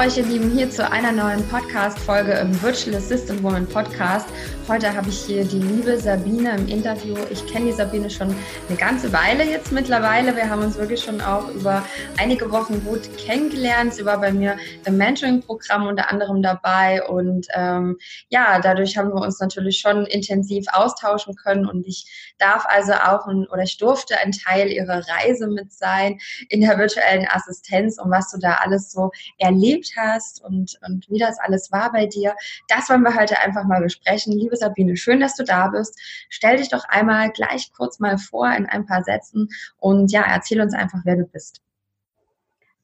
euch, ihr Lieben, hier zu einer neuen Podcast-Folge im Virtual Assistant Woman Podcast. Heute habe ich hier die liebe Sabine im Interview. Ich kenne die Sabine schon eine ganze Weile jetzt mittlerweile. Wir haben uns wirklich schon auch über einige Wochen gut kennengelernt. Sie war bei mir im Mentoring-Programm unter anderem dabei und ähm, ja, dadurch haben wir uns natürlich schon intensiv austauschen können und ich darf also auch ein, oder ich durfte ein Teil ihrer Reise mit sein in der virtuellen Assistenz und was du da alles so erlebt hast und, und wie das alles war bei dir. Das wollen wir heute einfach mal besprechen. Liebe Sabine, schön, dass du da bist. Stell dich doch einmal gleich kurz mal vor in ein paar Sätzen und ja, erzähl uns einfach, wer du bist.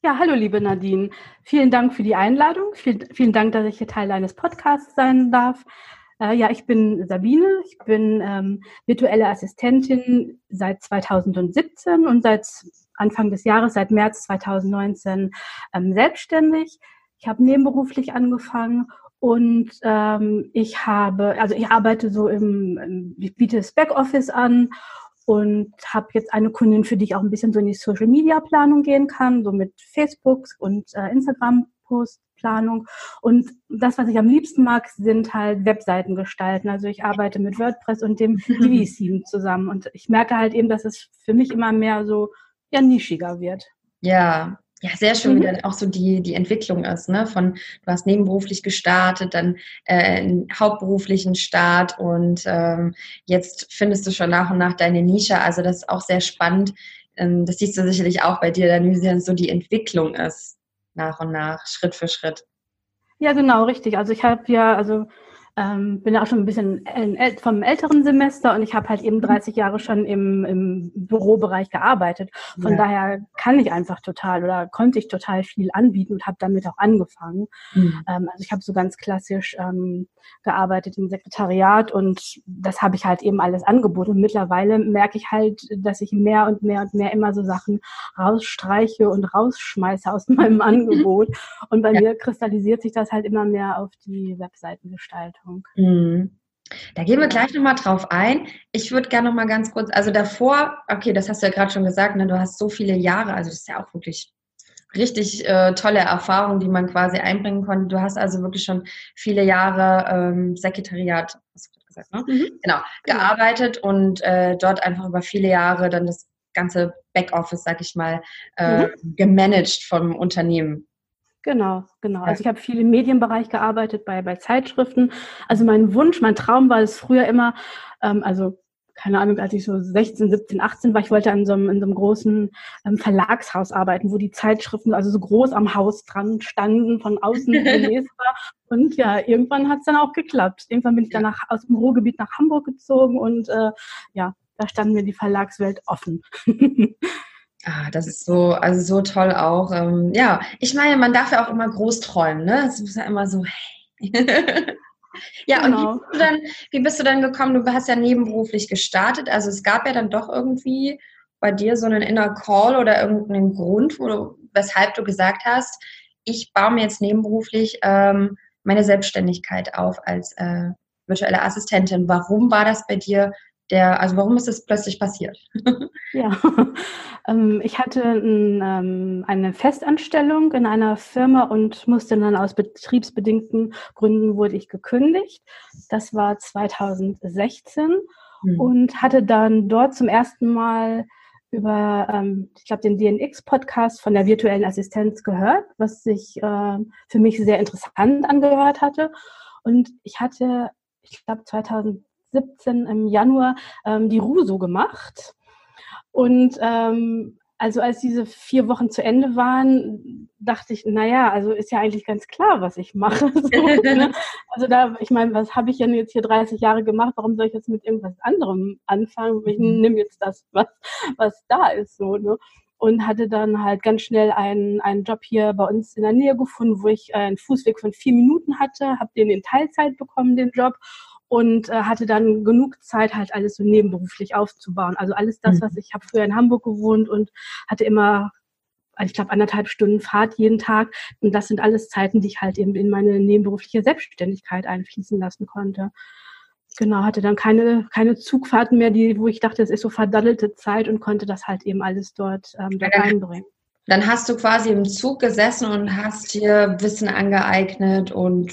Ja, hallo liebe Nadine. Vielen Dank für die Einladung. Vielen, vielen Dank, dass ich hier Teil deines Podcasts sein darf. Äh, ja, ich bin Sabine. Ich bin ähm, virtuelle Assistentin seit 2017 und seit Anfang des Jahres, seit März 2019 ähm, selbstständig. Ich habe nebenberuflich angefangen und ähm, ich habe, also ich arbeite so im, ich biete das Backoffice an und habe jetzt eine Kundin, für die ich auch ein bisschen so in die Social Media Planung gehen kann, so mit Facebook und äh, Instagram Postplanung. Und das, was ich am liebsten mag, sind halt Webseiten gestalten. Also ich arbeite mit WordPress und dem Divi-Theme zusammen. Und ich merke halt eben, dass es für mich immer mehr so ja nischiger wird. Ja, ja, sehr schön, wie mhm. dann auch so die, die Entwicklung ist, ne? Von du hast nebenberuflich gestartet, dann äh, einen hauptberuflichen Start und ähm, jetzt findest du schon nach und nach deine Nische. Also das ist auch sehr spannend. Ähm, das siehst du sicherlich auch bei dir, dann wie dann so die Entwicklung ist, nach und nach, Schritt für Schritt. Ja, genau, richtig. Also ich habe ja, also ähm, bin ja auch schon ein bisschen vom älteren Semester und ich habe halt eben 30 mhm. Jahre schon im, im Bürobereich gearbeitet. Von ja. daher kann ich einfach total oder konnte ich total viel anbieten und habe damit auch angefangen. Mhm. Ähm, also ich habe so ganz klassisch ähm, gearbeitet im Sekretariat und das habe ich halt eben alles angeboten. Und mittlerweile merke ich halt, dass ich mehr und mehr und mehr immer so Sachen rausstreiche und rausschmeiße aus meinem Angebot. Und bei ja. mir kristallisiert sich das halt immer mehr auf die Webseitengestaltung. Erkrankung. Mhm. Da gehen wir gleich nochmal drauf ein. Ich würde gerne nochmal ganz kurz, also davor, okay, das hast du ja gerade schon gesagt, ne, du hast so viele Jahre, also das ist ja auch wirklich richtig äh, tolle Erfahrung, die man quasi einbringen konnte. Du hast also wirklich schon viele Jahre ähm, Sekretariat, hast du gesagt, ne? Mhm. Genau, genau, gearbeitet und äh, dort einfach über viele Jahre dann das ganze Backoffice, sag ich mal, äh, mhm. gemanagt vom Unternehmen. Genau, genau. Also ich habe viel im Medienbereich gearbeitet, bei, bei Zeitschriften. Also mein Wunsch, mein Traum war es früher immer, ähm, also keine Ahnung, als ich so 16, 17, 18 war, ich wollte in so einem, in so einem großen ähm, Verlagshaus arbeiten, wo die Zeitschriften also so groß am Haus dran standen, von außen lesbar. Und ja, irgendwann hat es dann auch geklappt. Irgendwann bin ich dann nach, aus dem Ruhrgebiet nach Hamburg gezogen und äh, ja, da standen mir die Verlagswelt offen. Ah, das ist so, also so toll auch. Ähm, ja, ich meine, man darf ja auch immer groß träumen, ne? Es ist ja immer so, hey. ja, genau. und wie bist, du dann, wie bist du dann gekommen? Du hast ja nebenberuflich gestartet. Also es gab ja dann doch irgendwie bei dir so einen Inner Call oder irgendeinen Grund, wo du, weshalb du gesagt hast, ich baue mir jetzt nebenberuflich ähm, meine Selbstständigkeit auf als äh, virtuelle Assistentin. Warum war das bei dir der, also warum ist das plötzlich passiert? ja, ähm, ich hatte ein, ähm, eine Festanstellung in einer Firma und musste dann aus betriebsbedingten Gründen wurde ich gekündigt. Das war 2016 mhm. und hatte dann dort zum ersten Mal über, ähm, ich glaube, den DNX-Podcast von der virtuellen Assistenz gehört, was sich äh, für mich sehr interessant angehört hatte. Und ich hatte, ich glaube, 2000 17 im Januar ähm, die Ruso gemacht. Und ähm, also als diese vier Wochen zu Ende waren, dachte ich, naja, also ist ja eigentlich ganz klar, was ich mache. So, ne? Also da, ich meine, was habe ich denn jetzt hier 30 Jahre gemacht? Warum soll ich jetzt mit irgendwas anderem anfangen? Ich nehme jetzt das, was, was da ist, so, ne? Und hatte dann halt ganz schnell einen, einen Job hier bei uns in der Nähe gefunden, wo ich einen Fußweg von vier Minuten hatte, habe den in Teilzeit bekommen, den Job und äh, hatte dann genug Zeit, halt alles so nebenberuflich aufzubauen. Also alles das, mhm. was ich habe früher in Hamburg gewohnt und hatte immer, ich glaube, anderthalb Stunden Fahrt jeden Tag. Und das sind alles Zeiten, die ich halt eben in meine nebenberufliche Selbstständigkeit einfließen lassen konnte. Genau, hatte dann keine, keine Zugfahrten mehr, die, wo ich dachte, es ist so verdaddelte Zeit und konnte das halt eben alles dort, ähm, dort einbringen. Dann hast du quasi im Zug gesessen und hast dir Wissen angeeignet und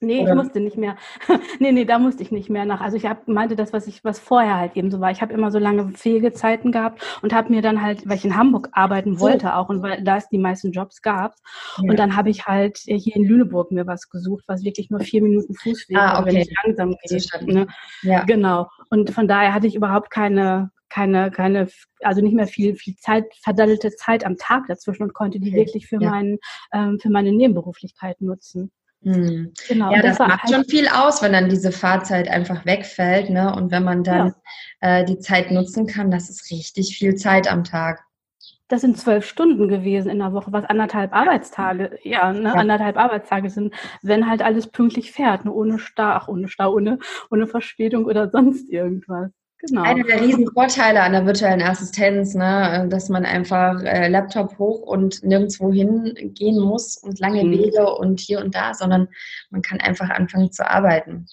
Nee, Oder? ich musste nicht mehr. nee, nee, da musste ich nicht mehr nach. Also ich hab, meinte das, was ich, was vorher halt eben so war. Ich habe immer so lange Pflegezeiten gehabt und habe mir dann halt, weil ich in Hamburg arbeiten wollte auch und weil da es die meisten Jobs gab. Ja. Und dann habe ich halt hier in Lüneburg mir was gesucht, was wirklich nur vier Minuten Fußweg ah, okay. wenn ich langsam geht. Ne? Ja. Genau. Und von daher hatte ich überhaupt keine, keine, keine, also nicht mehr viel, viel Zeit, verdaddelte Zeit am Tag dazwischen und konnte die okay. wirklich für ja. meinen, ähm, für meine Nebenberuflichkeit nutzen. Hm. Genau, ja, das, das macht schon viel aus, wenn dann diese Fahrzeit einfach wegfällt, ne? Und wenn man dann ja. äh, die Zeit nutzen kann, das ist richtig viel Zeit am Tag. Das sind zwölf Stunden gewesen in der Woche, was anderthalb Arbeitstage, ja, ne, ja. anderthalb Arbeitstage sind, wenn halt alles pünktlich fährt, ne, ohne Stau, ach, ohne Stau, ohne, ohne Verspätung oder sonst irgendwas. Genau. Einer der riesen Vorteile an der virtuellen Assistenz, ne, dass man einfach äh, Laptop hoch und nirgendwo hingehen muss und lange mhm. Wege und hier und da, sondern man kann einfach anfangen zu arbeiten.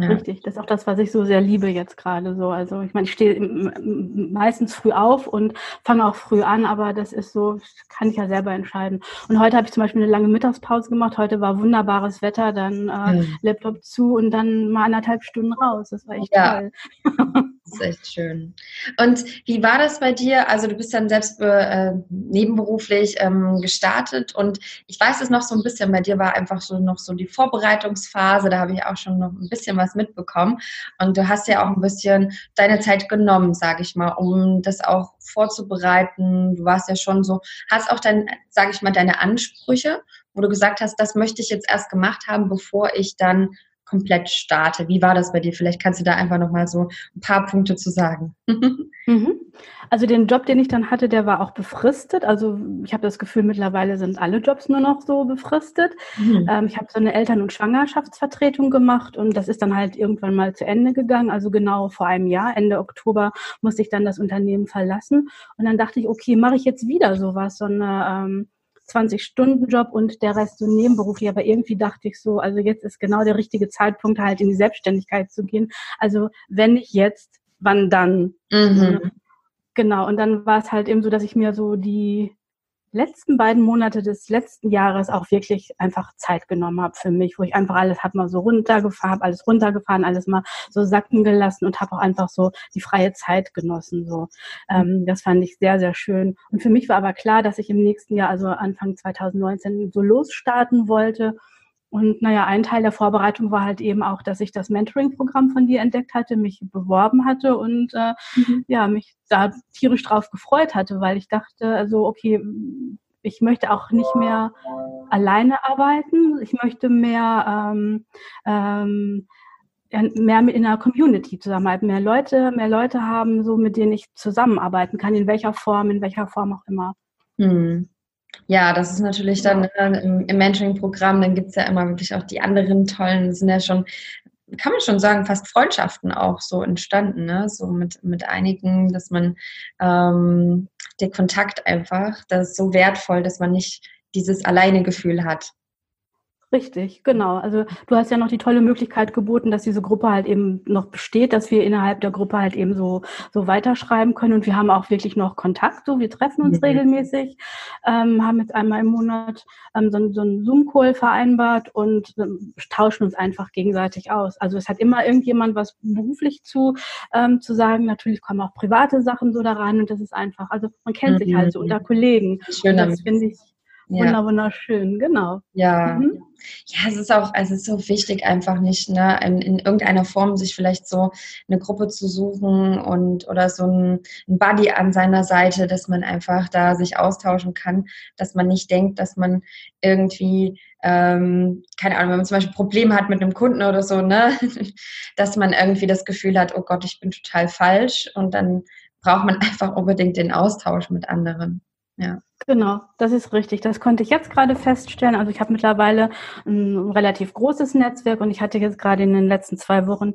Ja. Richtig, das ist auch das, was ich so sehr liebe jetzt gerade so. Also ich meine, ich stehe meistens früh auf und fange auch früh an, aber das ist so, kann ich ja selber entscheiden. Und heute habe ich zum Beispiel eine lange Mittagspause gemacht. Heute war wunderbares Wetter, dann äh, mhm. Laptop zu und dann mal anderthalb Stunden raus. Das war echt ja. toll. Das ist echt schön. Und wie war das bei dir? Also du bist dann selbst äh, nebenberuflich ähm, gestartet und ich weiß es noch so ein bisschen, bei dir war einfach so noch so die Vorbereitungsphase, da habe ich auch schon noch ein bisschen was mitbekommen. Und du hast ja auch ein bisschen deine Zeit genommen, sage ich mal, um das auch vorzubereiten. Du warst ja schon so, hast auch dann, sage ich mal, deine Ansprüche, wo du gesagt hast, das möchte ich jetzt erst gemacht haben, bevor ich dann komplett starte. Wie war das bei dir? Vielleicht kannst du da einfach noch mal so ein paar Punkte zu sagen. Mhm. Also den Job, den ich dann hatte, der war auch befristet. Also ich habe das Gefühl, mittlerweile sind alle Jobs nur noch so befristet. Mhm. Ähm, ich habe so eine Eltern- und Schwangerschaftsvertretung gemacht und das ist dann halt irgendwann mal zu Ende gegangen. Also genau vor einem Jahr, Ende Oktober, musste ich dann das Unternehmen verlassen. Und dann dachte ich, okay, mache ich jetzt wieder sowas, so eine ähm, 20-Stunden-Job und der Rest so nebenberuflich. Aber irgendwie dachte ich so, also jetzt ist genau der richtige Zeitpunkt, halt in die Selbstständigkeit zu gehen. Also wenn nicht jetzt, wann dann? Mhm. Genau, und dann war es halt eben so, dass ich mir so die letzten beiden Monate des letzten Jahres auch wirklich einfach Zeit genommen habe für mich, wo ich einfach alles habe mal so runtergefahren, habe alles runtergefahren, alles mal so sacken gelassen und habe auch einfach so die freie Zeit genossen. So, ähm, das fand ich sehr sehr schön. Und für mich war aber klar, dass ich im nächsten Jahr, also Anfang 2019, so losstarten wollte und naja, ein Teil der Vorbereitung war halt eben auch, dass ich das Mentoring-Programm von dir entdeckt hatte, mich beworben hatte und äh, mhm. ja, mich da tierisch drauf gefreut hatte, weil ich dachte, also okay, ich möchte auch nicht mehr alleine arbeiten, ich möchte mehr ähm, ähm, mehr mit in einer Community zusammenarbeiten, mehr Leute, mehr Leute haben, so mit denen ich zusammenarbeiten kann, in welcher Form, in welcher Form auch immer. Mhm. Ja, das ist natürlich dann äh, im, im Mentoring-Programm, dann gibt es ja immer wirklich auch die anderen tollen, sind ja schon, kann man schon sagen, fast Freundschaften auch so entstanden, ne? So mit, mit einigen, dass man ähm, der Kontakt einfach, das ist so wertvoll, dass man nicht dieses alleine Gefühl hat. Richtig, genau. Also du hast ja noch die tolle Möglichkeit geboten, dass diese Gruppe halt eben noch besteht, dass wir innerhalb der Gruppe halt eben so, so weiterschreiben können. Und wir haben auch wirklich noch Kontakt. So, wir treffen uns mhm. regelmäßig, ähm, haben jetzt einmal im Monat ähm, so, so einen Zoom-Call vereinbart und ähm, tauschen uns einfach gegenseitig aus. Also es hat immer irgendjemand was beruflich zu, ähm, zu sagen. Natürlich kommen auch private Sachen so da rein und das ist einfach, also man kennt mhm. sich halt so unter Kollegen. Schön, das finde ich ja. wunderschön, genau. Ja. Mhm. Ja, es ist auch, also es ist so wichtig, einfach nicht, ne, in, in, irgendeiner Form sich vielleicht so eine Gruppe zu suchen und oder so ein, ein Buddy an seiner Seite, dass man einfach da sich austauschen kann, dass man nicht denkt, dass man irgendwie ähm, keine Ahnung, wenn man zum Beispiel Probleme hat mit einem Kunden oder so, ne, dass man irgendwie das Gefühl hat, oh Gott, ich bin total falsch und dann braucht man einfach unbedingt den Austausch mit anderen. Ja. Genau, das ist richtig. Das konnte ich jetzt gerade feststellen. Also ich habe mittlerweile ein relativ großes Netzwerk und ich hatte jetzt gerade in den letzten zwei Wochen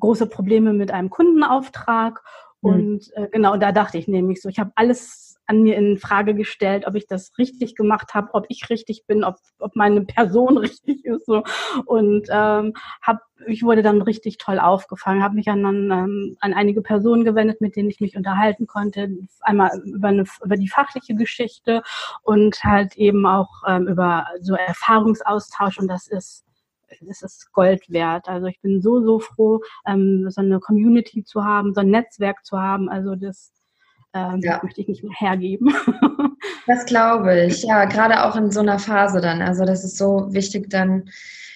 große Probleme mit einem Kundenauftrag. Mhm. Und äh, genau, da dachte ich nämlich so, ich habe alles an mir in Frage gestellt, ob ich das richtig gemacht habe, ob ich richtig bin, ob, ob meine Person richtig ist. So. Und ähm, hab, ich wurde dann richtig toll aufgefangen, habe mich an, ähm, an einige Personen gewendet, mit denen ich mich unterhalten konnte. Einmal über, eine, über die fachliche Geschichte und halt eben auch ähm, über so Erfahrungsaustausch. Und das ist es ist Gold wert. Also ich bin so, so froh, ähm, so eine Community zu haben, so ein Netzwerk zu haben. Also das ähm, ja. möchte ich nicht mehr hergeben. das glaube ich, ja, gerade auch in so einer Phase dann. Also das ist so wichtig, dann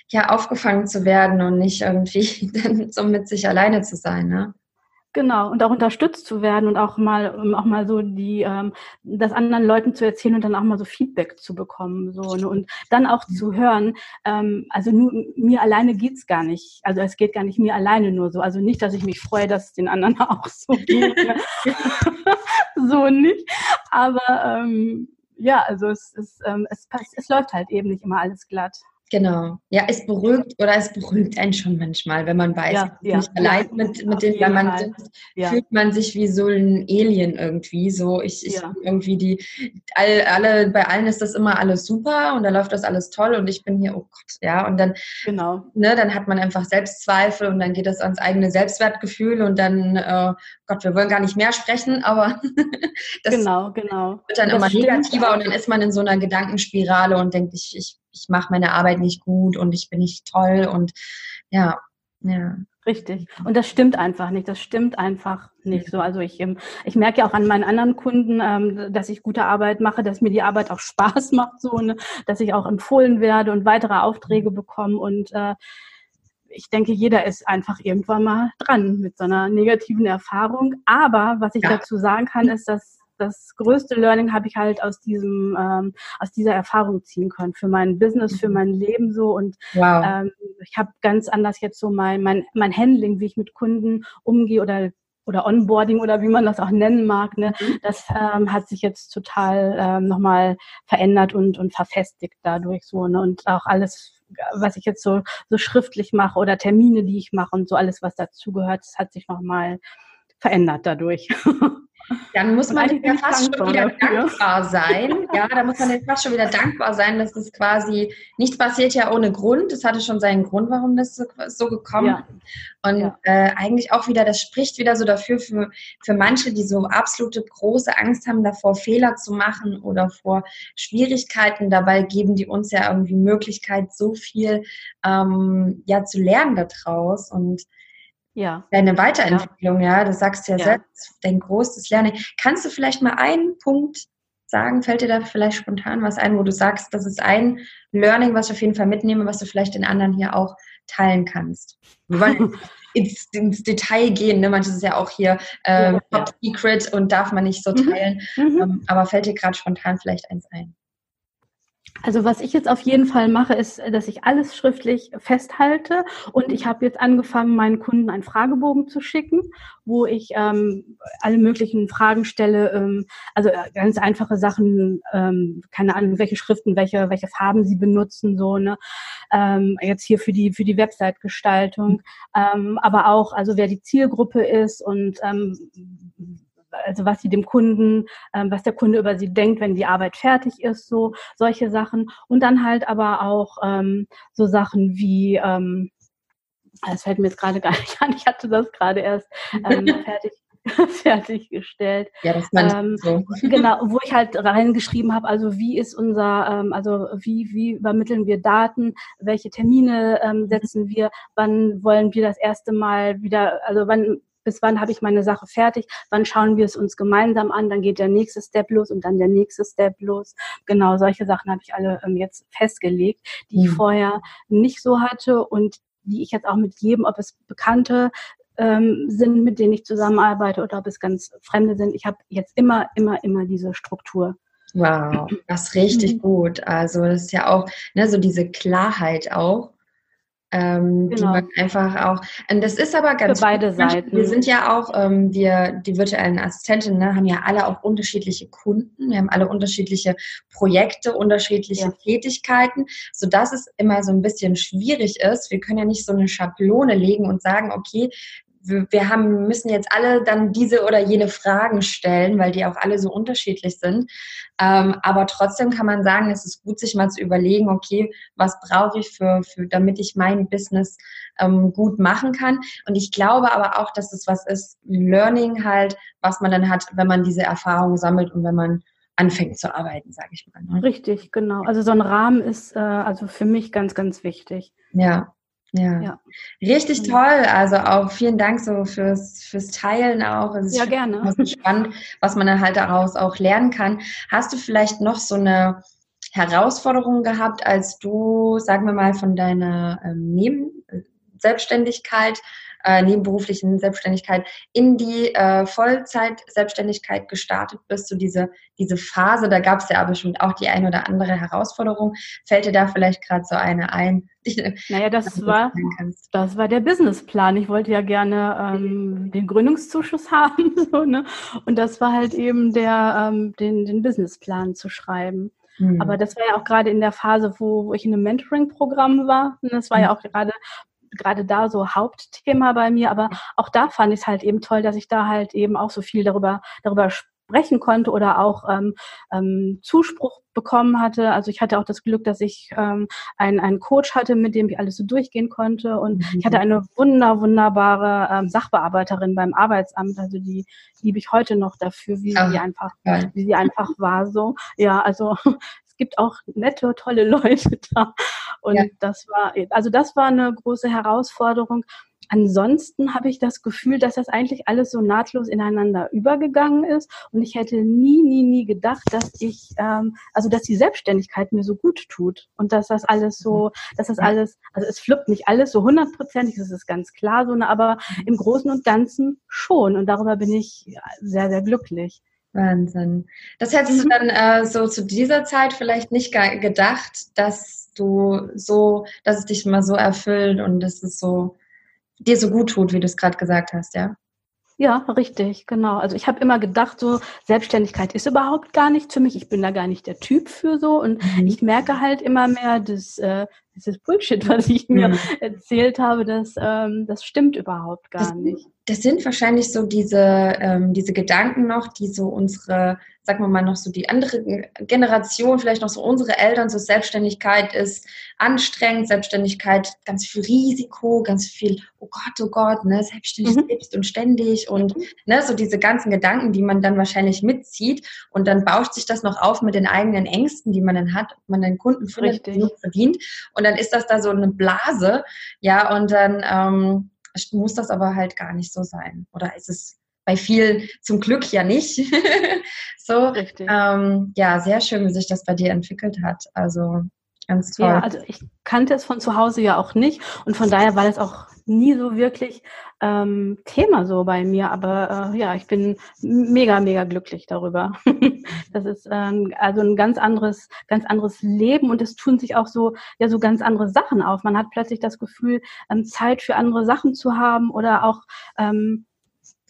ja aufgefangen zu werden und nicht irgendwie dann so mit sich alleine zu sein. Ne? Genau, und auch unterstützt zu werden und auch mal, auch mal so die, ähm, das anderen Leuten zu erzählen und dann auch mal so Feedback zu bekommen. So, ne? Und dann auch zu hören, ähm, also nur, mir alleine geht's gar nicht. Also es geht gar nicht mir alleine nur so. Also nicht, dass ich mich freue, dass es den anderen auch so geht. Ne? so nicht. Aber ähm, ja, also es, es, ähm, es, es läuft halt eben nicht immer alles glatt. Genau. Ja, es beruhigt oder es beruhigt einen schon manchmal, wenn man weiß, ja, ja, nicht allein ja, mit, mit dem, wenn man sitzt, fühlt man sich wie so ein Alien irgendwie. So, ich, ich irgendwie die, all, alle, bei allen ist das immer alles super und da läuft das alles toll und ich bin hier, oh Gott, ja. Und dann, genau. ne, dann hat man einfach Selbstzweifel und dann geht das ans eigene Selbstwertgefühl und dann, äh, Gott, wir wollen gar nicht mehr sprechen, aber das genau, genau. wird dann das immer negativer und dann ist man in so einer Gedankenspirale und denkt, ich, ich ich mache meine Arbeit nicht gut und ich bin nicht toll und ja, ja. Richtig. Und das stimmt einfach nicht. Das stimmt einfach nicht so. Also ich, ähm, ich merke ja auch an meinen anderen Kunden, ähm, dass ich gute Arbeit mache, dass mir die Arbeit auch Spaß macht, so, ne? dass ich auch empfohlen werde und weitere Aufträge bekomme. Und äh, ich denke, jeder ist einfach irgendwann mal dran mit so einer negativen Erfahrung. Aber was ich ja. dazu sagen kann, ist, dass das größte Learning habe ich halt aus diesem, ähm, aus dieser Erfahrung ziehen können für mein Business, für mhm. mein Leben so und wow. ähm, ich habe ganz anders jetzt so mein, mein, mein Handling, wie ich mit Kunden umgehe oder oder Onboarding oder wie man das auch nennen mag, ne, mhm. das ähm, hat sich jetzt total ähm, nochmal verändert und, und verfestigt dadurch so. Ne? Und auch alles, was ich jetzt so, so schriftlich mache oder Termine, die ich mache und so alles, was dazugehört, das hat sich nochmal verändert dadurch. Dann muss man ja fast schon wieder dankbar sein. Ja, da muss man ja fast schon wieder dankbar sein, dass das quasi, nichts passiert ja ohne Grund. Das hatte schon seinen Grund, warum das so, so gekommen ja. Und ja. Äh, eigentlich auch wieder, das spricht wieder so dafür für, für manche, die so absolute große Angst haben davor, Fehler zu machen oder vor Schwierigkeiten. Dabei geben die uns ja irgendwie Möglichkeit, so viel ähm, ja zu lernen daraus. Und ja. deine Weiterentwicklung, ja. ja. Du sagst ja, ja, selbst, dein großes Lernen. Kannst du vielleicht mal einen Punkt sagen? Fällt dir da vielleicht spontan was ein, wo du sagst, das ist ein Learning, was ich auf jeden Fall mitnehme, was du vielleicht den anderen hier auch teilen kannst? Wir wollen ins, ins Detail gehen, ne? Manches ist ja auch hier äh, ja, Top Secret und darf man nicht so mhm. teilen. Mhm. Ähm, aber fällt dir gerade spontan vielleicht eins ein? Also was ich jetzt auf jeden Fall mache, ist, dass ich alles schriftlich festhalte. Und ich habe jetzt angefangen, meinen Kunden einen Fragebogen zu schicken, wo ich ähm, alle möglichen Fragen stelle, ähm, also äh, ganz einfache Sachen, ähm, keine Ahnung, welche Schriften, welche welche Farben sie benutzen, so ne, ähm, jetzt hier für die für die Website-Gestaltung, ähm, aber auch also wer die Zielgruppe ist und ähm, also was sie dem Kunden, ähm, was der Kunde über sie denkt, wenn die Arbeit fertig ist, so solche Sachen. Und dann halt aber auch ähm, so Sachen wie, ähm, das fällt mir jetzt gerade gar nicht an, ich hatte das gerade erst ähm, fertig fertiggestellt. Ja, das ähm, so. Genau, wo ich halt reingeschrieben habe, also wie ist unser, ähm, also wie, wie übermitteln wir Daten, welche Termine ähm, setzen wir, wann wollen wir das erste Mal wieder, also wann bis wann habe ich meine Sache fertig, wann schauen wir es uns gemeinsam an, dann geht der nächste Step los und dann der nächste Step los. Genau, solche Sachen habe ich alle ähm, jetzt festgelegt, die mhm. ich vorher nicht so hatte und die ich jetzt auch mit jedem, ob es Bekannte ähm, sind, mit denen ich zusammenarbeite oder ob es ganz Fremde sind. Ich habe jetzt immer, immer, immer diese Struktur. Wow, das ist richtig mhm. gut. Also das ist ja auch ne, so diese Klarheit auch ähm, genau. die man einfach auch. Und das ist aber ganz für beide Seiten. Wir sind ja auch, ähm, wir die virtuellen Assistentinnen ne, haben ja alle auch unterschiedliche Kunden. Wir haben alle unterschiedliche Projekte, unterschiedliche ja. Tätigkeiten, so dass es immer so ein bisschen schwierig ist. Wir können ja nicht so eine Schablone legen und sagen, okay, wir, haben, müssen jetzt alle dann diese oder jene Fragen stellen, weil die auch alle so unterschiedlich sind. Ähm, aber trotzdem kann man sagen, es ist gut, sich mal zu überlegen, okay, was brauche ich für, für damit ich mein Business ähm, gut machen kann. Und ich glaube aber auch, dass es was ist, Learning halt, was man dann hat, wenn man diese Erfahrung sammelt und wenn man anfängt zu arbeiten, sage ich mal. Ne? Richtig, genau. Also so ein Rahmen ist äh, also für mich ganz, ganz wichtig. Ja, ja. ja. Richtig toll. Also auch vielen Dank so fürs, fürs Teilen auch. Es ja, gerne. Spannend, was man dann halt daraus auch lernen kann. Hast du vielleicht noch so eine Herausforderung gehabt, als du, sagen wir mal, von deiner ähm, Neben Selbstständigkeit äh, nebenberuflichen Selbstständigkeit in die äh, Vollzeit-Selbstständigkeit gestartet bist, so diese, diese Phase, da gab es ja bestimmt auch die ein oder andere Herausforderung. Fällt dir da vielleicht gerade so eine ein? naja, das war, das war der Businessplan. Ich wollte ja gerne ähm, den Gründungszuschuss haben. So, ne? Und das war halt eben der, ähm, den, den Businessplan zu schreiben. Hm. Aber das war ja auch gerade in der Phase, wo, wo ich in einem Mentoring-Programm war. Und das war ja hm. auch gerade gerade da so Hauptthema bei mir, aber auch da fand ich es halt eben toll, dass ich da halt eben auch so viel darüber, darüber sprechen konnte oder auch ähm, ähm, Zuspruch bekommen hatte. Also ich hatte auch das Glück, dass ich ähm, einen, einen Coach hatte, mit dem ich alles so durchgehen konnte. Und mhm. ich hatte eine wunder, wunderbare ähm, Sachbearbeiterin beim Arbeitsamt. Also die liebe ich heute noch dafür, wie Ach, sie einfach, ja. wie sie einfach war. So, ja, also gibt auch nette, tolle Leute da. Und ja. das war, also das war eine große Herausforderung. Ansonsten habe ich das Gefühl, dass das eigentlich alles so nahtlos ineinander übergegangen ist. Und ich hätte nie, nie, nie gedacht, dass ich, ähm, also dass die Selbstständigkeit mir so gut tut und dass das alles so, dass das alles, also es fluppt nicht alles so hundertprozentig, das ist ganz klar so, aber im Großen und Ganzen schon. Und darüber bin ich sehr, sehr glücklich. Wahnsinn. Das hättest mhm. du dann äh, so zu dieser Zeit vielleicht nicht gedacht, dass du so, dass es dich mal so erfüllt und dass es so dir so gut tut, wie du es gerade gesagt hast, ja? Ja, richtig, genau. Also ich habe immer gedacht, so Selbstständigkeit ist überhaupt gar nicht für mich. Ich bin da gar nicht der Typ für so. Und mhm. ich merke halt immer mehr, dass äh, ist Bullshit, was ich mir mhm. erzählt habe, das, ähm, das stimmt überhaupt gar das, nicht. Das sind wahrscheinlich so diese, ähm, diese Gedanken noch, die so unsere sagen wir mal, noch so die andere Generation, vielleicht noch so unsere Eltern, so Selbstständigkeit ist anstrengend, Selbstständigkeit, ganz viel Risiko, ganz viel, oh Gott, oh Gott, ne, selbstständig mhm. selbst und ständig und mhm. ne, so diese ganzen Gedanken, die man dann wahrscheinlich mitzieht und dann bauscht sich das noch auf mit den eigenen Ängsten, die man dann hat, ob man den Kunden findet, genug verdient und dann ist das da so eine Blase, ja, und dann ähm, muss das aber halt gar nicht so sein. Oder ist es bei vielen zum Glück ja nicht. so, Richtig. Ähm, ja, sehr schön, wie sich das bei dir entwickelt hat. Also ganz toll. Ja, also ich kannte es von zu Hause ja auch nicht und von daher war das auch nie so wirklich ähm, Thema so bei mir. Aber äh, ja, ich bin mega, mega glücklich darüber. das ist ähm, also ein ganz anderes, ganz anderes Leben und es tun sich auch so, ja, so ganz andere Sachen auf. Man hat plötzlich das Gefühl, ähm, Zeit für andere Sachen zu haben oder auch ähm,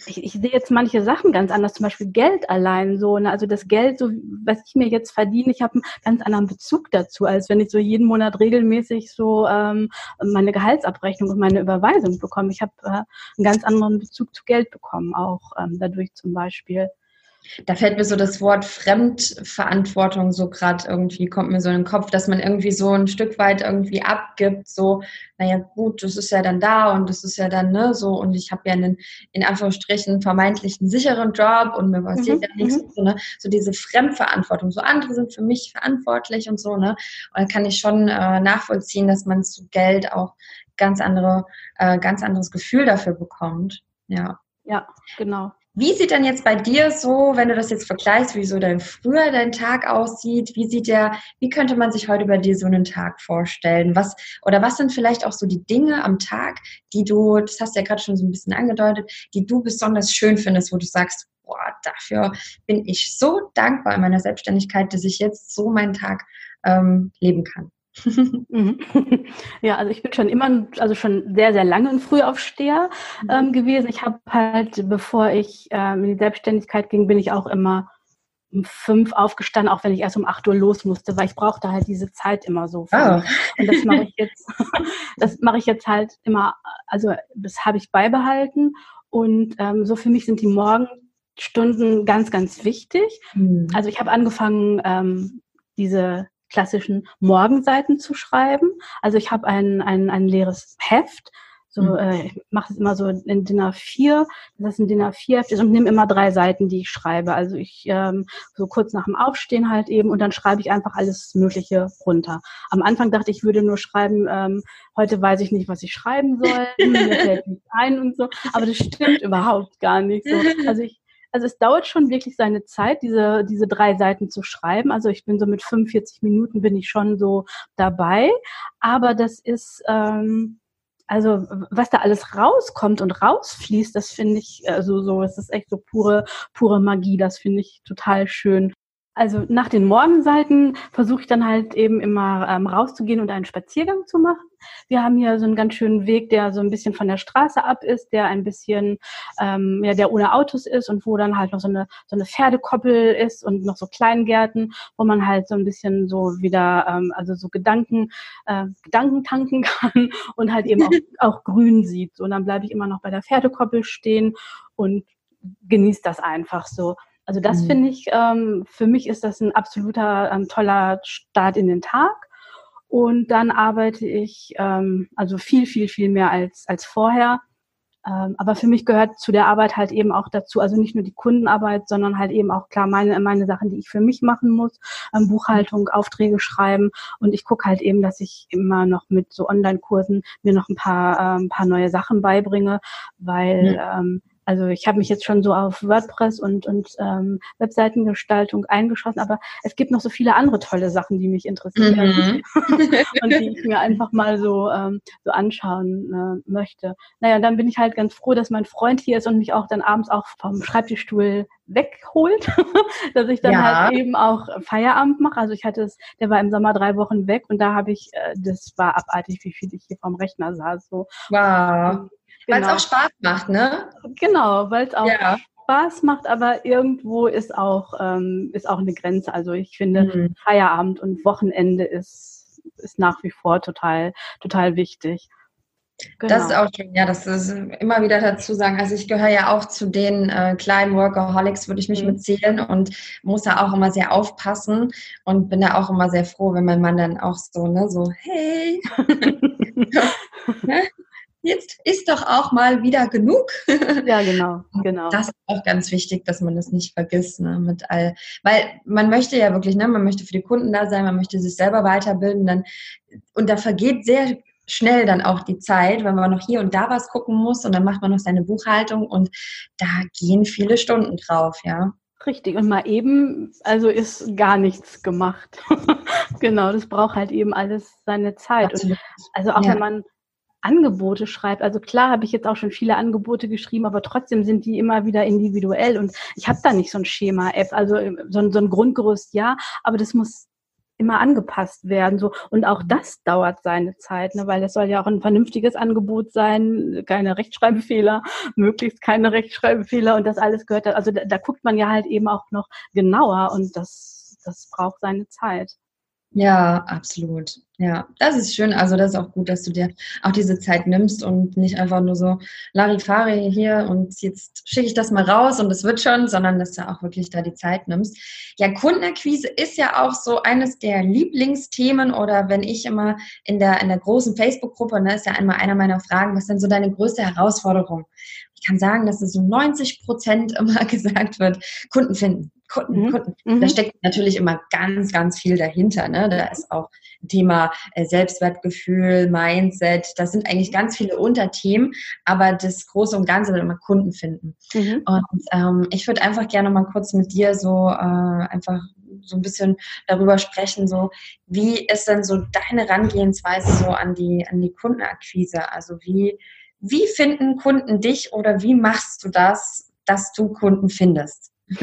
ich, ich sehe jetzt manche Sachen ganz anders, zum Beispiel Geld allein so. Ne? Also das Geld, so was ich mir jetzt verdiene, ich habe einen ganz anderen Bezug dazu, als wenn ich so jeden Monat regelmäßig so ähm, meine Gehaltsabrechnung und meine Überweisung bekomme. Ich habe äh, einen ganz anderen Bezug zu Geld bekommen, auch ähm, dadurch zum Beispiel. Da fällt mir so das Wort Fremdverantwortung so gerade irgendwie, kommt mir so in den Kopf, dass man irgendwie so ein Stück weit irgendwie abgibt, so, naja gut, das ist ja dann da und das ist ja dann, ne, so und ich habe ja einen, in Anführungsstrichen, vermeintlichen sicheren Job und mir passiert mhm, ja nichts, mhm. so, ne, so diese Fremdverantwortung, so andere sind für mich verantwortlich und so, ne, und dann kann ich schon äh, nachvollziehen, dass man zu Geld auch ganz andere, äh, ganz anderes Gefühl dafür bekommt, ja. Ja, genau. Wie sieht denn jetzt bei dir so, wenn du das jetzt vergleichst, wie so dein früher dein Tag aussieht? Wie sieht der, wie könnte man sich heute bei dir so einen Tag vorstellen? Was, oder was sind vielleicht auch so die Dinge am Tag, die du, das hast du ja gerade schon so ein bisschen angedeutet, die du besonders schön findest, wo du sagst, boah, dafür bin ich so dankbar in meiner Selbstständigkeit, dass ich jetzt so meinen Tag ähm, leben kann. Mhm. ja, also ich bin schon immer, also schon sehr, sehr lange ein Frühaufsteher ähm, mhm. gewesen. Ich habe halt, bevor ich ähm, in die Selbstständigkeit ging, bin ich auch immer um fünf aufgestanden, auch wenn ich erst um acht Uhr los musste, weil ich brauchte halt diese Zeit immer so. Oh. Und das mache ich jetzt, das mache ich jetzt halt immer, also das habe ich beibehalten. Und ähm, so für mich sind die Morgenstunden ganz, ganz wichtig. Mhm. Also ich habe angefangen, ähm, diese klassischen Morgenseiten zu schreiben. Also ich habe ein, ein, ein leeres Heft, so, mhm. äh, ich mache es immer so in DIN A4, das ist ein DIN A4 und nehme immer drei Seiten, die ich schreibe. Also ich ähm, so kurz nach dem Aufstehen halt eben und dann schreibe ich einfach alles Mögliche runter. Am Anfang dachte ich, ich würde nur schreiben, ähm, heute weiß ich nicht, was ich schreiben soll, mir fällt nichts ein und so. Aber das stimmt überhaupt gar nicht so. Also ich also es dauert schon wirklich seine Zeit, diese, diese drei Seiten zu schreiben. Also ich bin so mit 45 Minuten bin ich schon so dabei. Aber das ist, ähm, also was da alles rauskommt und rausfließt, das finde ich, also so, es ist echt so pure, pure Magie. Das finde ich total schön. Also nach den Morgenseiten versuche ich dann halt eben immer ähm, rauszugehen und einen Spaziergang zu machen. Wir haben hier so einen ganz schönen Weg, der so ein bisschen von der Straße ab ist, der ein bisschen, ähm, ja, der ohne Autos ist und wo dann halt noch so eine, so eine Pferdekoppel ist und noch so Kleingärten, wo man halt so ein bisschen so wieder, ähm, also so Gedanken, äh, Gedanken tanken kann und halt eben auch, auch grün sieht. Und dann bleibe ich immer noch bei der Pferdekoppel stehen und genieße das einfach so. Also das mhm. finde ich, ähm, für mich ist das ein absoluter ähm, toller Start in den Tag. Und dann arbeite ich ähm, also viel, viel, viel mehr als, als vorher. Ähm, aber für mich gehört zu der Arbeit halt eben auch dazu, also nicht nur die Kundenarbeit, sondern halt eben auch klar meine, meine Sachen, die ich für mich machen muss, ähm, Buchhaltung, Aufträge schreiben. Und ich gucke halt eben, dass ich immer noch mit so Online-Kursen mir noch ein paar, ähm, paar neue Sachen beibringe, weil mhm. Also ich habe mich jetzt schon so auf WordPress und, und ähm, Webseitengestaltung eingeschossen, aber es gibt noch so viele andere tolle Sachen, die mich interessieren mhm. und die ich mir einfach mal so, ähm, so anschauen äh, möchte. Naja, dann bin ich halt ganz froh, dass mein Freund hier ist und mich auch dann abends auch vom Schreibtischstuhl wegholt, dass ich dann ja. halt eben auch Feierabend mache. Also ich hatte es, der war im Sommer drei Wochen weg und da habe ich, äh, das war abartig, wie viel ich hier vom Rechner saß. So. Wow. Weil es genau. auch Spaß macht, ne? Genau, weil es auch ja. Spaß macht, aber irgendwo ist auch, ähm, ist auch eine Grenze. Also ich finde, mhm. Feierabend und Wochenende ist, ist nach wie vor total, total wichtig. Genau. Das ist auch schön, ja, das ist immer wieder dazu sagen. Also ich gehöre ja auch zu den äh, kleinen Workaholics, würde ich mich mhm. mitzählen und muss da auch immer sehr aufpassen und bin da auch immer sehr froh, wenn mein Mann dann auch so, ne, so, hey, jetzt ist doch auch mal wieder genug. Ja, genau, genau. Das ist auch ganz wichtig, dass man das nicht vergisst, ne, mit all, weil man möchte ja wirklich, ne, man möchte für die Kunden da sein, man möchte sich selber weiterbilden, dann, und da vergeht sehr schnell dann auch die Zeit, wenn man noch hier und da was gucken muss und dann macht man noch seine Buchhaltung und da gehen viele Stunden drauf, ja. Richtig, und mal eben, also ist gar nichts gemacht. genau, das braucht halt eben alles seine Zeit. Und also auch ja. wenn man Angebote schreibt. Also klar habe ich jetzt auch schon viele Angebote geschrieben, aber trotzdem sind die immer wieder individuell und ich habe da nicht so ein Schema-App, also äh, so ein, so ein Grundgerüst, ja, aber das muss immer angepasst werden. So. Und auch das dauert seine Zeit, ne? weil es soll ja auch ein vernünftiges Angebot sein, keine Rechtschreibfehler, möglichst keine Rechtschreibfehler und das alles gehört. Also da, da guckt man ja halt eben auch noch genauer und das, das braucht seine Zeit. Ja, absolut. Ja, das ist schön. Also das ist auch gut, dass du dir auch diese Zeit nimmst und nicht einfach nur so Larifari hier und jetzt schicke ich das mal raus und es wird schon, sondern dass du auch wirklich da die Zeit nimmst. Ja, Kundenakquise ist ja auch so eines der Lieblingsthemen oder wenn ich immer in der, in der großen Facebook-Gruppe, ne, ist ja einmal einer meiner Fragen, was denn so deine größte Herausforderung? Ich kann sagen, dass es so 90 Prozent immer gesagt wird, Kunden finden. Kunden, mhm. Kunden. Da mhm. steckt natürlich immer ganz, ganz viel dahinter. Ne? Da ist auch Thema äh, Selbstwertgefühl, Mindset. Das sind eigentlich ganz viele Unterthemen, aber das Große und Ganze will immer Kunden finden. Mhm. Und ähm, ich würde einfach gerne mal kurz mit dir so äh, einfach so ein bisschen darüber sprechen, so wie ist denn so deine Herangehensweise so an die an die Kundenakquise? Also wie wie finden Kunden dich oder wie machst du das, dass du Kunden findest?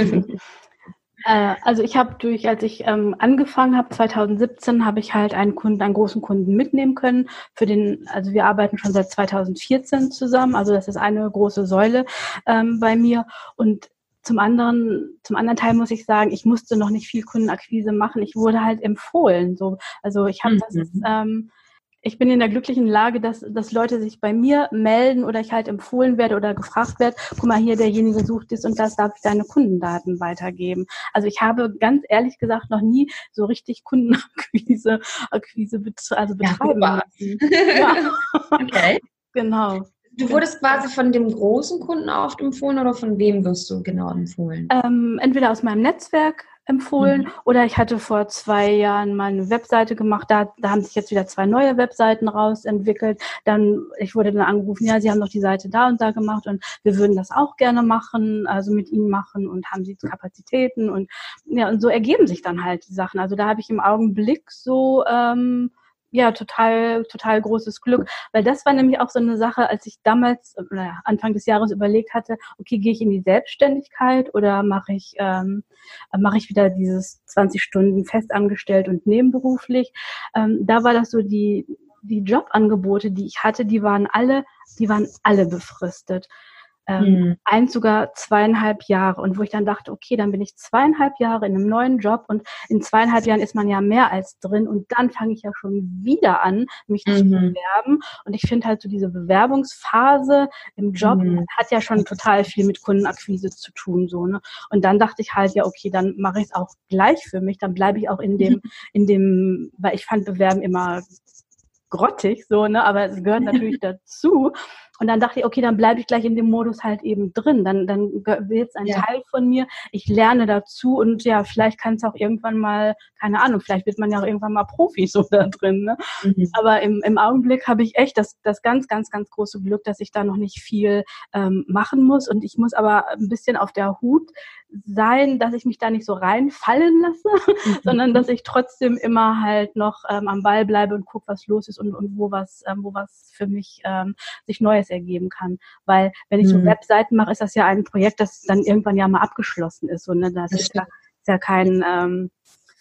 Äh, also ich habe durch, als ich ähm, angefangen habe, 2017, habe ich halt einen Kunden, einen großen Kunden mitnehmen können. Für den, also wir arbeiten schon seit 2014 zusammen, also das ist eine große Säule ähm, bei mir. Und zum anderen, zum anderen Teil muss ich sagen, ich musste noch nicht viel Kundenakquise machen. Ich wurde halt empfohlen. So, also ich habe mhm. das, ähm, ich bin in der glücklichen Lage, dass, dass Leute sich bei mir melden oder ich halt empfohlen werde oder gefragt werde, guck mal hier, derjenige sucht das und das, darf ich deine Kundendaten weitergeben. Also ich habe ganz ehrlich gesagt noch nie so richtig Kundenakquise Akquise also betreiben ja, ja. Okay. Genau. Du wurdest quasi von dem großen Kunden oft empfohlen oder von wem wirst du genau empfohlen? Ähm, entweder aus meinem Netzwerk empfohlen mhm. oder ich hatte vor zwei Jahren mal eine Webseite gemacht, da, da haben sich jetzt wieder zwei neue Webseiten rausentwickelt. Dann, ich wurde dann angerufen, ja, Sie haben doch die Seite da und da gemacht und wir würden das auch gerne machen, also mit Ihnen machen und haben Sie Kapazitäten und ja, und so ergeben sich dann halt die Sachen. Also da habe ich im Augenblick so ähm, ja, total, total großes Glück. Weil das war nämlich auch so eine Sache, als ich damals, naja, Anfang des Jahres überlegt hatte, okay, gehe ich in die Selbstständigkeit oder mache ich, ähm, mache ich wieder dieses 20 Stunden festangestellt und nebenberuflich. Ähm, da war das so die, die Jobangebote, die ich hatte, die waren alle, die waren alle befristet ähm, mhm. eins sogar zweieinhalb Jahre und wo ich dann dachte, okay, dann bin ich zweieinhalb Jahre in einem neuen Job und in zweieinhalb Jahren ist man ja mehr als drin und dann fange ich ja schon wieder an, mich mhm. zu bewerben und ich finde halt so diese Bewerbungsphase im Job mhm. hat ja schon total viel mit Kundenakquise zu tun so ne und dann dachte ich halt ja okay, dann mache ich es auch gleich für mich, dann bleibe ich auch in dem in dem, weil ich fand Bewerben immer grottig so ne, aber es gehört natürlich dazu und dann dachte ich, okay, dann bleibe ich gleich in dem Modus halt eben drin. Dann, dann wird es ein ja. Teil von mir. Ich lerne dazu und ja, vielleicht kann es auch irgendwann mal, keine Ahnung, vielleicht wird man ja auch irgendwann mal Profi so da drin. Ne? Mhm. Aber im, im Augenblick habe ich echt das, das ganz, ganz, ganz große Glück, dass ich da noch nicht viel ähm, machen muss. Und ich muss aber ein bisschen auf der Hut sein, dass ich mich da nicht so reinfallen lasse, mhm. sondern dass ich trotzdem immer halt noch ähm, am Ball bleibe und gucke, was los ist und, und wo was, ähm, wo was für mich ähm, sich Neues ergeben kann. Weil wenn ich so mhm. Webseiten mache, ist das ja ein Projekt, das dann irgendwann ja mal abgeschlossen ist. So, ne? Das, das ist, ja, ist ja kein, ähm,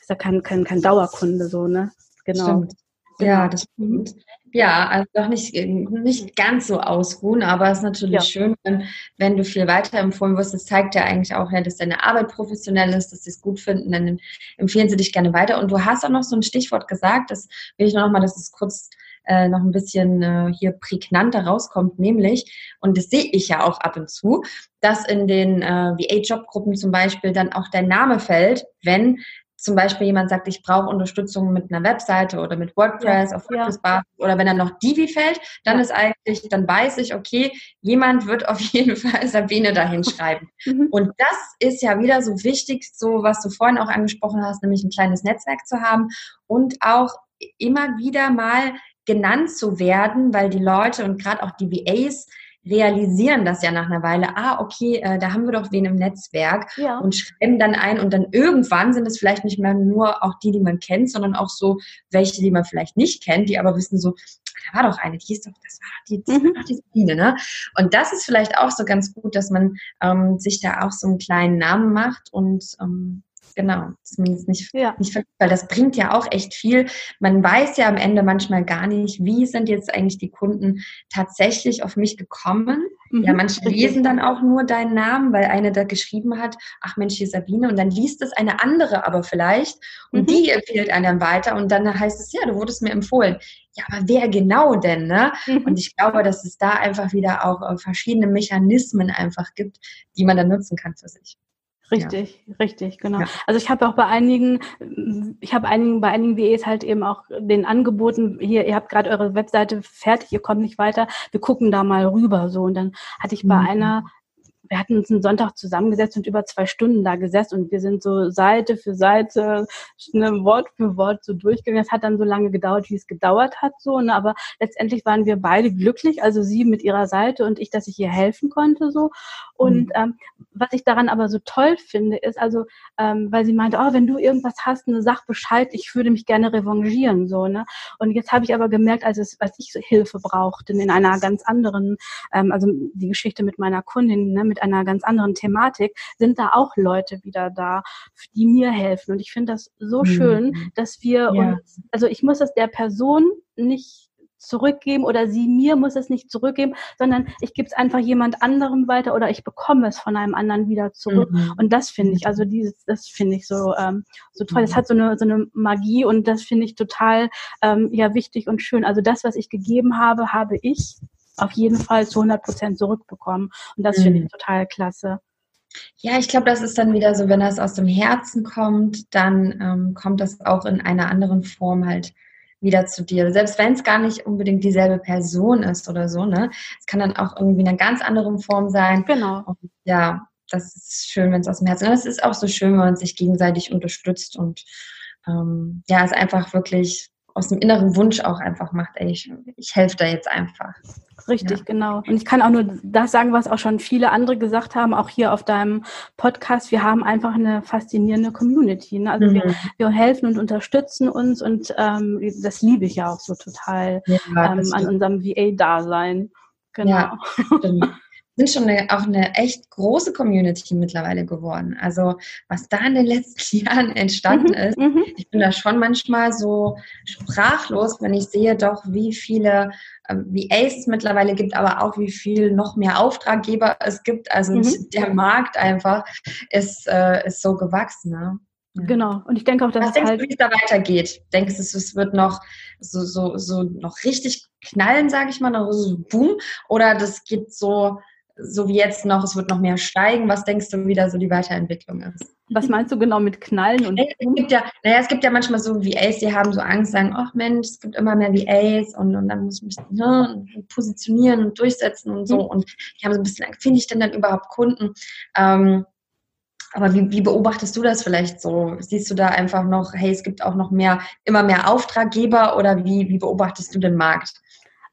ist ja kein, kein, kein Dauerkunde so, ne? Genau. Stimmt. Ja, genau. das stimmt. Ja, also doch nicht, nicht ganz so ausruhen, aber es ist natürlich ja. schön, wenn, wenn, du viel weiterempfohlen wirst. Das zeigt ja eigentlich auch, ja, dass deine Arbeit professionell ist, dass sie es gut finden, dann empfehlen sie dich gerne weiter. Und du hast auch noch so ein Stichwort gesagt, das will ich noch mal, dass es kurz äh, noch ein bisschen äh, hier prägnanter rauskommt, nämlich, und das sehe ich ja auch ab und zu, dass in den äh, VA-Jobgruppen zum Beispiel dann auch dein Name fällt, wenn zum Beispiel jemand sagt, ich brauche Unterstützung mit einer Webseite oder mit WordPress ja, auf WordPress ja. oder wenn dann noch Divi fällt, dann ja. ist eigentlich, dann weiß ich, okay, jemand wird auf jeden Fall Sabine dahin schreiben. Mhm. Und das ist ja wieder so wichtig, so was du vorhin auch angesprochen hast, nämlich ein kleines Netzwerk zu haben und auch immer wieder mal genannt zu werden, weil die Leute und gerade auch die VAs realisieren das ja nach einer Weile, ah, okay, äh, da haben wir doch wen im Netzwerk ja. und schreiben dann ein und dann irgendwann sind es vielleicht nicht mehr nur auch die, die man kennt, sondern auch so welche, die man vielleicht nicht kennt, die aber wissen so, da war doch eine, die ist doch, das war doch die, das mhm. war doch die Sabine, ne? Und das ist vielleicht auch so ganz gut, dass man ähm, sich da auch so einen kleinen Namen macht und ähm, genau, zumindest nicht, ja. nicht weil das bringt ja auch echt viel. Man weiß ja am Ende manchmal gar nicht, wie sind jetzt eigentlich die Kunden tatsächlich auf mich gekommen. Mhm. Ja, manche lesen dann auch nur deinen Namen, weil eine da geschrieben hat, ach Mensch, hier Sabine, und dann liest es eine andere aber vielleicht und mhm. die empfiehlt einem weiter und dann heißt es, ja, du wurdest mir empfohlen. Ja, aber wer genau denn, ne? Mhm. Und ich glaube, dass es da einfach wieder auch äh, verschiedene Mechanismen einfach gibt, die man dann nutzen kann für sich. Richtig, ja. richtig, genau. Ja. Also ich habe auch bei einigen, ich habe einigen, bei einigen WEs halt eben auch den angeboten, hier, ihr habt gerade eure Webseite fertig, ihr kommt nicht weiter, wir gucken da mal rüber so. Und dann hatte ich bei mhm. einer wir hatten uns einen Sonntag zusammengesetzt und über zwei Stunden da gesessen und wir sind so Seite für Seite, ne, Wort für Wort so durchgegangen. Es hat dann so lange gedauert, wie es gedauert hat, so, ne, aber letztendlich waren wir beide glücklich, also sie mit ihrer Seite und ich, dass ich ihr helfen konnte, so. Und mhm. ähm, was ich daran aber so toll finde, ist also, ähm, weil sie meinte, oh, wenn du irgendwas hast, eine Sach Bescheid, ich würde mich gerne revanchieren, so, ne. Und jetzt habe ich aber gemerkt, als es, als ich Hilfe brauchte, in einer ganz anderen, ähm, also die Geschichte mit meiner Kundin, ne, mit mit einer ganz anderen Thematik, sind da auch Leute wieder da, die mir helfen. Und ich finde das so mhm. schön, dass wir ja. uns, also ich muss es der Person nicht zurückgeben oder sie mir muss es nicht zurückgeben, sondern ich gebe es einfach jemand anderem weiter oder ich bekomme es von einem anderen wieder zurück. Mhm. Und das finde ich, also dieses, das finde ich so, ähm, so toll. Das mhm. hat so eine, so eine Magie und das finde ich total ähm, ja wichtig und schön. Also das, was ich gegeben habe, habe ich auf jeden Fall zu 100 Prozent zurückbekommen. Und das mhm. finde ich total klasse. Ja, ich glaube, das ist dann wieder so, wenn das aus dem Herzen kommt, dann ähm, kommt das auch in einer anderen Form halt wieder zu dir. Selbst wenn es gar nicht unbedingt dieselbe Person ist oder so, ne? Es kann dann auch irgendwie in einer ganz anderen Form sein. Genau. Und ja, das ist schön, wenn es aus dem Herzen ist. Es ist auch so schön, wenn man sich gegenseitig unterstützt und ähm, ja, es einfach wirklich aus dem inneren Wunsch auch einfach macht, ey, ich, ich helfe da jetzt einfach. Richtig, ja. genau. Und ich kann auch nur das sagen, was auch schon viele andere gesagt haben, auch hier auf deinem Podcast. Wir haben einfach eine faszinierende Community. Ne? Also mhm. wir, wir helfen und unterstützen uns und ähm, das liebe ich ja auch so total ja, ähm, an unserem VA-Dasein. Genau. Ja, sind schon eine, auch eine echt große Community mittlerweile geworden. Also was da in den letzten Jahren entstanden mhm, ist, mhm. ich bin da schon manchmal so sprachlos, wenn ich sehe doch, wie viele äh, VAs es mittlerweile gibt, aber auch wie viel noch mehr Auftraggeber es gibt. Also mhm. der Markt einfach ist, äh, ist so gewachsen. Ne? Ja. Genau. Und ich denke auch, dass Was denkst halt du, wie es da weitergeht? Denkst du, es wird noch so, so, so noch richtig knallen, sage ich mal, noch so boom? Oder das geht so so wie jetzt noch, es wird noch mehr steigen. Was denkst du, wie da so die Weiterentwicklung ist? Was meinst du genau mit Knallen und es gibt ja, naja, es gibt ja manchmal so VAs, die haben so Angst, sagen, ach Mensch, es gibt immer mehr VAs und, und dann muss ich mich ne, positionieren und durchsetzen und so. Mhm. Und die haben so ein bisschen Angst, finde ich denn dann überhaupt Kunden? Ähm, aber wie, wie beobachtest du das vielleicht so? Siehst du da einfach noch, hey, es gibt auch noch mehr, immer mehr Auftraggeber oder wie, wie beobachtest du den Markt?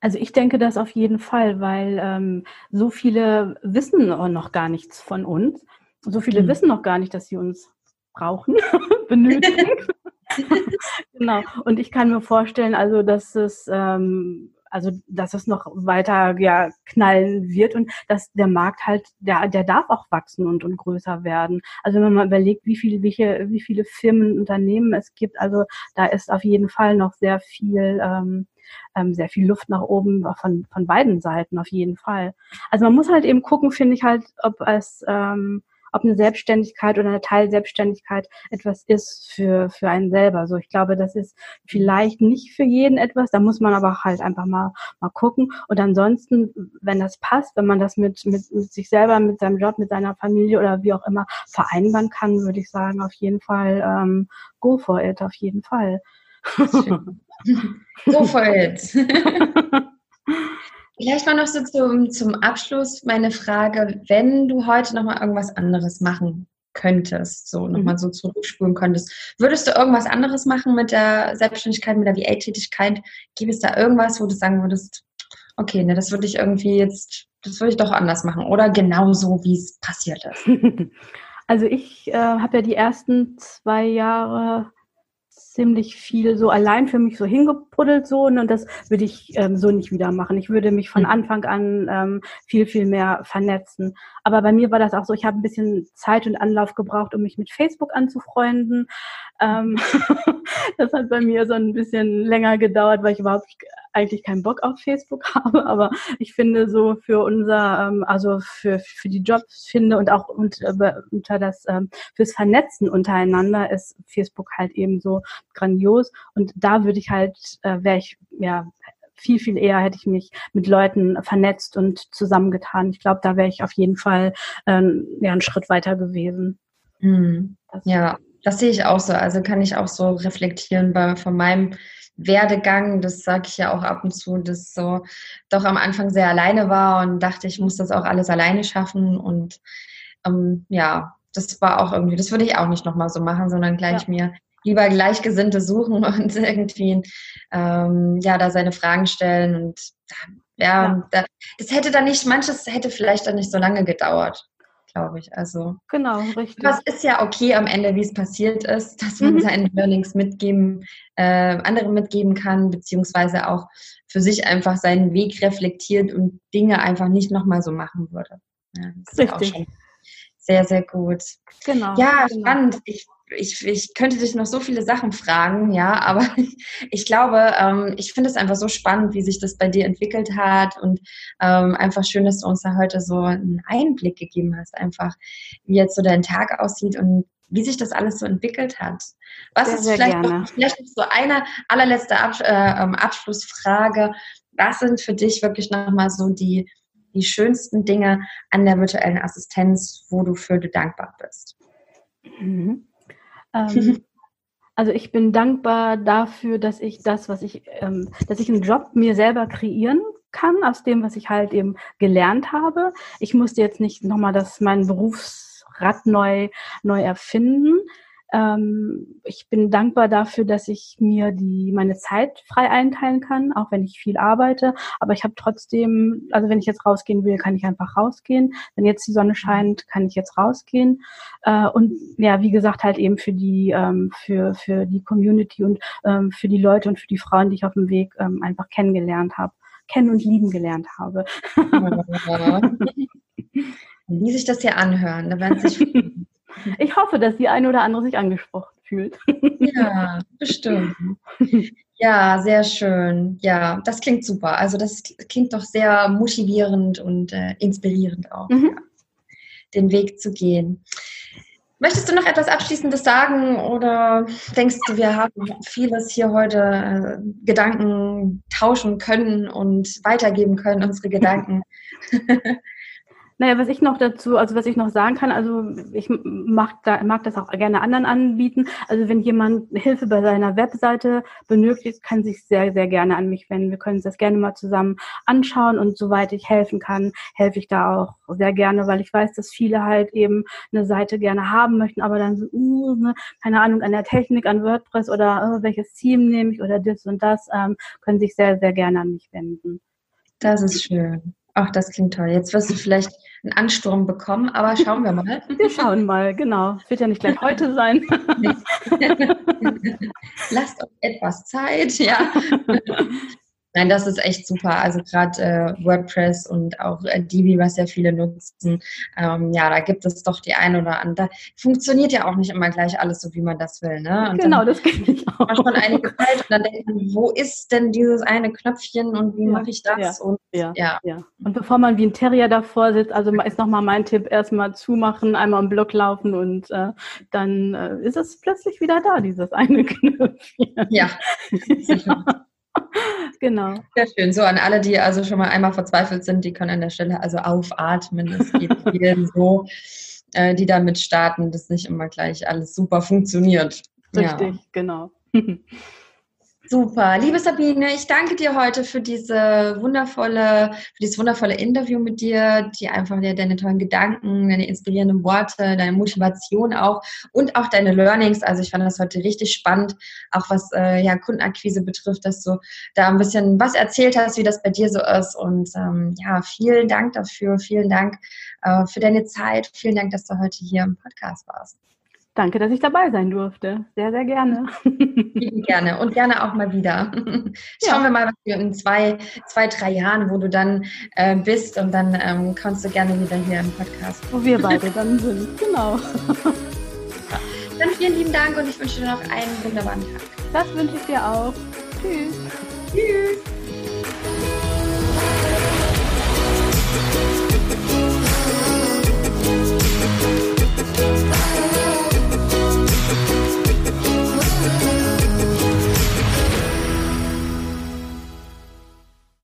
Also ich denke das auf jeden Fall, weil ähm, so viele wissen noch gar nichts von uns. So viele mhm. wissen noch gar nicht, dass sie uns brauchen, benötigen. genau. Und ich kann mir vorstellen, also dass es ähm, also dass es noch weiter ja knallen wird und dass der Markt halt, der, der darf auch wachsen und, und größer werden. Also wenn man mal überlegt, wie viele, welche, wie viele Firmen, Unternehmen es gibt, also da ist auf jeden Fall noch sehr viel ähm, ähm, sehr viel Luft nach oben von, von beiden Seiten auf jeden Fall. Also man muss halt eben gucken, finde ich halt, ob es ähm, ob eine Selbstständigkeit oder eine Teilselbstständigkeit etwas ist für, für einen selber. So, ich glaube, das ist vielleicht nicht für jeden etwas, da muss man aber halt einfach mal, mal gucken. Und ansonsten, wenn das passt, wenn man das mit, mit, mit sich selber, mit seinem Job, mit seiner Familie oder wie auch immer vereinbaren kann, würde ich sagen, auf jeden Fall ähm, go for it, auf jeden Fall. Go for it. Vielleicht mal noch so zum, zum Abschluss meine Frage, wenn du heute nochmal irgendwas anderes machen könntest, so nochmal mhm. so zurückspulen könntest, würdest du irgendwas anderes machen mit der Selbstständigkeit, mit der VA-Tätigkeit? Gibt es da irgendwas, wo du sagen würdest, okay, ne, das würde ich irgendwie jetzt, das würde ich doch anders machen oder genauso, wie es passiert ist? Also ich äh, habe ja die ersten zwei Jahre ziemlich viel so allein für mich so hingepuddelt so und das würde ich ähm, so nicht wieder machen. Ich würde mich von mhm. Anfang an ähm, viel, viel mehr vernetzen. Aber bei mir war das auch so, ich habe ein bisschen Zeit und Anlauf gebraucht, um mich mit Facebook anzufreunden. Ähm, das hat bei mir so ein bisschen länger gedauert, weil ich überhaupt eigentlich keinen Bock auf Facebook habe, aber ich finde so für unser, ähm, also für, für die Jobs finde und auch unter, unter das, ähm, fürs Vernetzen untereinander ist Facebook halt eben so grandios und da würde ich halt, äh, wäre ich, ja, viel, viel eher hätte ich mich mit Leuten vernetzt und zusammengetan. Ich glaube, da wäre ich auf jeden Fall ähm, ja, einen Schritt weiter gewesen. Mhm. ja, das sehe ich auch so. Also kann ich auch so reflektieren bei, von meinem Werdegang, das sage ich ja auch ab und zu, dass so doch am Anfang sehr alleine war und dachte, ich muss das auch alles alleine schaffen. Und ähm, ja, das war auch irgendwie, das würde ich auch nicht nochmal so machen, sondern gleich ja. mir lieber Gleichgesinnte suchen und irgendwie ähm, ja da seine Fragen stellen und ja, ja. Da, das hätte dann nicht, manches hätte vielleicht dann nicht so lange gedauert glaube ich. Also genau, richtig. Das ist ja okay am Ende, wie es passiert ist, dass man mhm. seine Learnings mitgeben, äh, anderen mitgeben kann, beziehungsweise auch für sich einfach seinen Weg reflektiert und Dinge einfach nicht nochmal so machen würde. Ja, das ist richtig. Ja auch schon sehr, sehr gut. Genau. Ja, genau. spannend. Ich ich, ich könnte dich noch so viele Sachen fragen, ja, aber ich glaube, ähm, ich finde es einfach so spannend, wie sich das bei dir entwickelt hat und ähm, einfach schön, dass du uns da heute so einen Einblick gegeben hast, einfach wie jetzt so dein Tag aussieht und wie sich das alles so entwickelt hat. Was sehr, ist vielleicht, noch, vielleicht so eine allerletzte Abs äh, ähm, Abschlussfrage? Was sind für dich wirklich nochmal so die, die schönsten Dinge an der virtuellen Assistenz, wo du für du dankbar bist? Mhm. Ähm, also ich bin dankbar dafür, dass ich das, was ich, ähm, dass ich einen Job mir selber kreieren kann aus dem, was ich halt eben gelernt habe. Ich musste jetzt nicht nochmal das mein Berufsrad neu neu erfinden, ähm, ich bin dankbar dafür, dass ich mir die meine Zeit frei einteilen kann, auch wenn ich viel arbeite. Aber ich habe trotzdem, also wenn ich jetzt rausgehen will, kann ich einfach rausgehen. Wenn jetzt die Sonne scheint, kann ich jetzt rausgehen. Äh, und ja, wie gesagt, halt eben für die ähm, für für die Community und ähm, für die Leute und für die Frauen, die ich auf dem Weg ähm, einfach kennengelernt habe, kennen und lieben gelernt habe. Wie sich das hier anhören, da werden sich Ich hoffe, dass die eine oder andere sich angesprochen fühlt. Ja, bestimmt. Ja, sehr schön. Ja, das klingt super. Also das klingt doch sehr motivierend und äh, inspirierend auch, mhm. ja, den Weg zu gehen. Möchtest du noch etwas Abschließendes sagen oder denkst du, wir haben vieles hier heute äh, Gedanken tauschen können und weitergeben können, unsere Gedanken? Naja, was ich noch dazu, also was ich noch sagen kann, also ich mag, da, mag das auch gerne anderen anbieten. Also wenn jemand Hilfe bei seiner Webseite benötigt, kann sich sehr, sehr gerne an mich wenden. Wir können uns das gerne mal zusammen anschauen und soweit ich helfen kann, helfe ich da auch sehr gerne, weil ich weiß, dass viele halt eben eine Seite gerne haben möchten, aber dann so, uh, ne, keine Ahnung, an der Technik, an WordPress oder uh, welches Team nehme ich oder das und das, ähm, können sich sehr, sehr gerne an mich wenden. Das ist schön. Ach, das klingt toll. Jetzt wirst du vielleicht einen Ansturm bekommen, aber schauen wir mal. Wir schauen mal, genau. Wird ja nicht gleich heute sein. Lasst euch etwas Zeit, ja. Nein, das ist echt super. Also gerade äh, WordPress und auch äh, Divi, was ja viele nutzen, ähm, ja, da gibt es doch die ein oder andere. Funktioniert ja auch nicht immer gleich alles so, wie man das will. Ne? Und genau, das kenne ich auch. Man schon einige Zeit und dann denkt man, wo ist denn dieses eine Knöpfchen und wie ja, mache ich das? Ja, und, ja, ja, ja. Und bevor man wie ein Terrier davor sitzt, also ist nochmal mein Tipp, erstmal zumachen, einmal im Block laufen und äh, dann äh, ist es plötzlich wieder da, dieses eine Knöpfchen. Ja, sicher. Genau. Sehr schön. So an alle, die also schon mal einmal verzweifelt sind, die können an der Stelle also aufatmen. Es geht vielen so, äh, die damit starten, dass nicht immer gleich alles super funktioniert. Richtig, ja. genau. Super. Liebe Sabine, ich danke dir heute für diese wundervolle, für dieses wundervolle Interview mit dir, die einfach dir deine tollen Gedanken, deine inspirierenden Worte, deine Motivation auch und auch deine Learnings. Also ich fand das heute richtig spannend, auch was äh, ja, Kundenakquise betrifft, dass du da ein bisschen was erzählt hast, wie das bei dir so ist. Und ähm, ja, vielen Dank dafür. Vielen Dank äh, für deine Zeit. Vielen Dank, dass du heute hier im Podcast warst. Danke, dass ich dabei sein durfte. Sehr, sehr gerne. Gerne und gerne auch mal wieder. Schauen ja. wir mal, was wir in zwei, zwei, drei Jahren, wo du dann äh, bist und dann ähm, kannst du gerne wieder hier im Podcast. Wo wir beide dann sind, genau. Dann vielen lieben Dank und ich wünsche dir noch einen wunderbaren Tag. Das wünsche ich dir auch. Tschüss. Tschüss.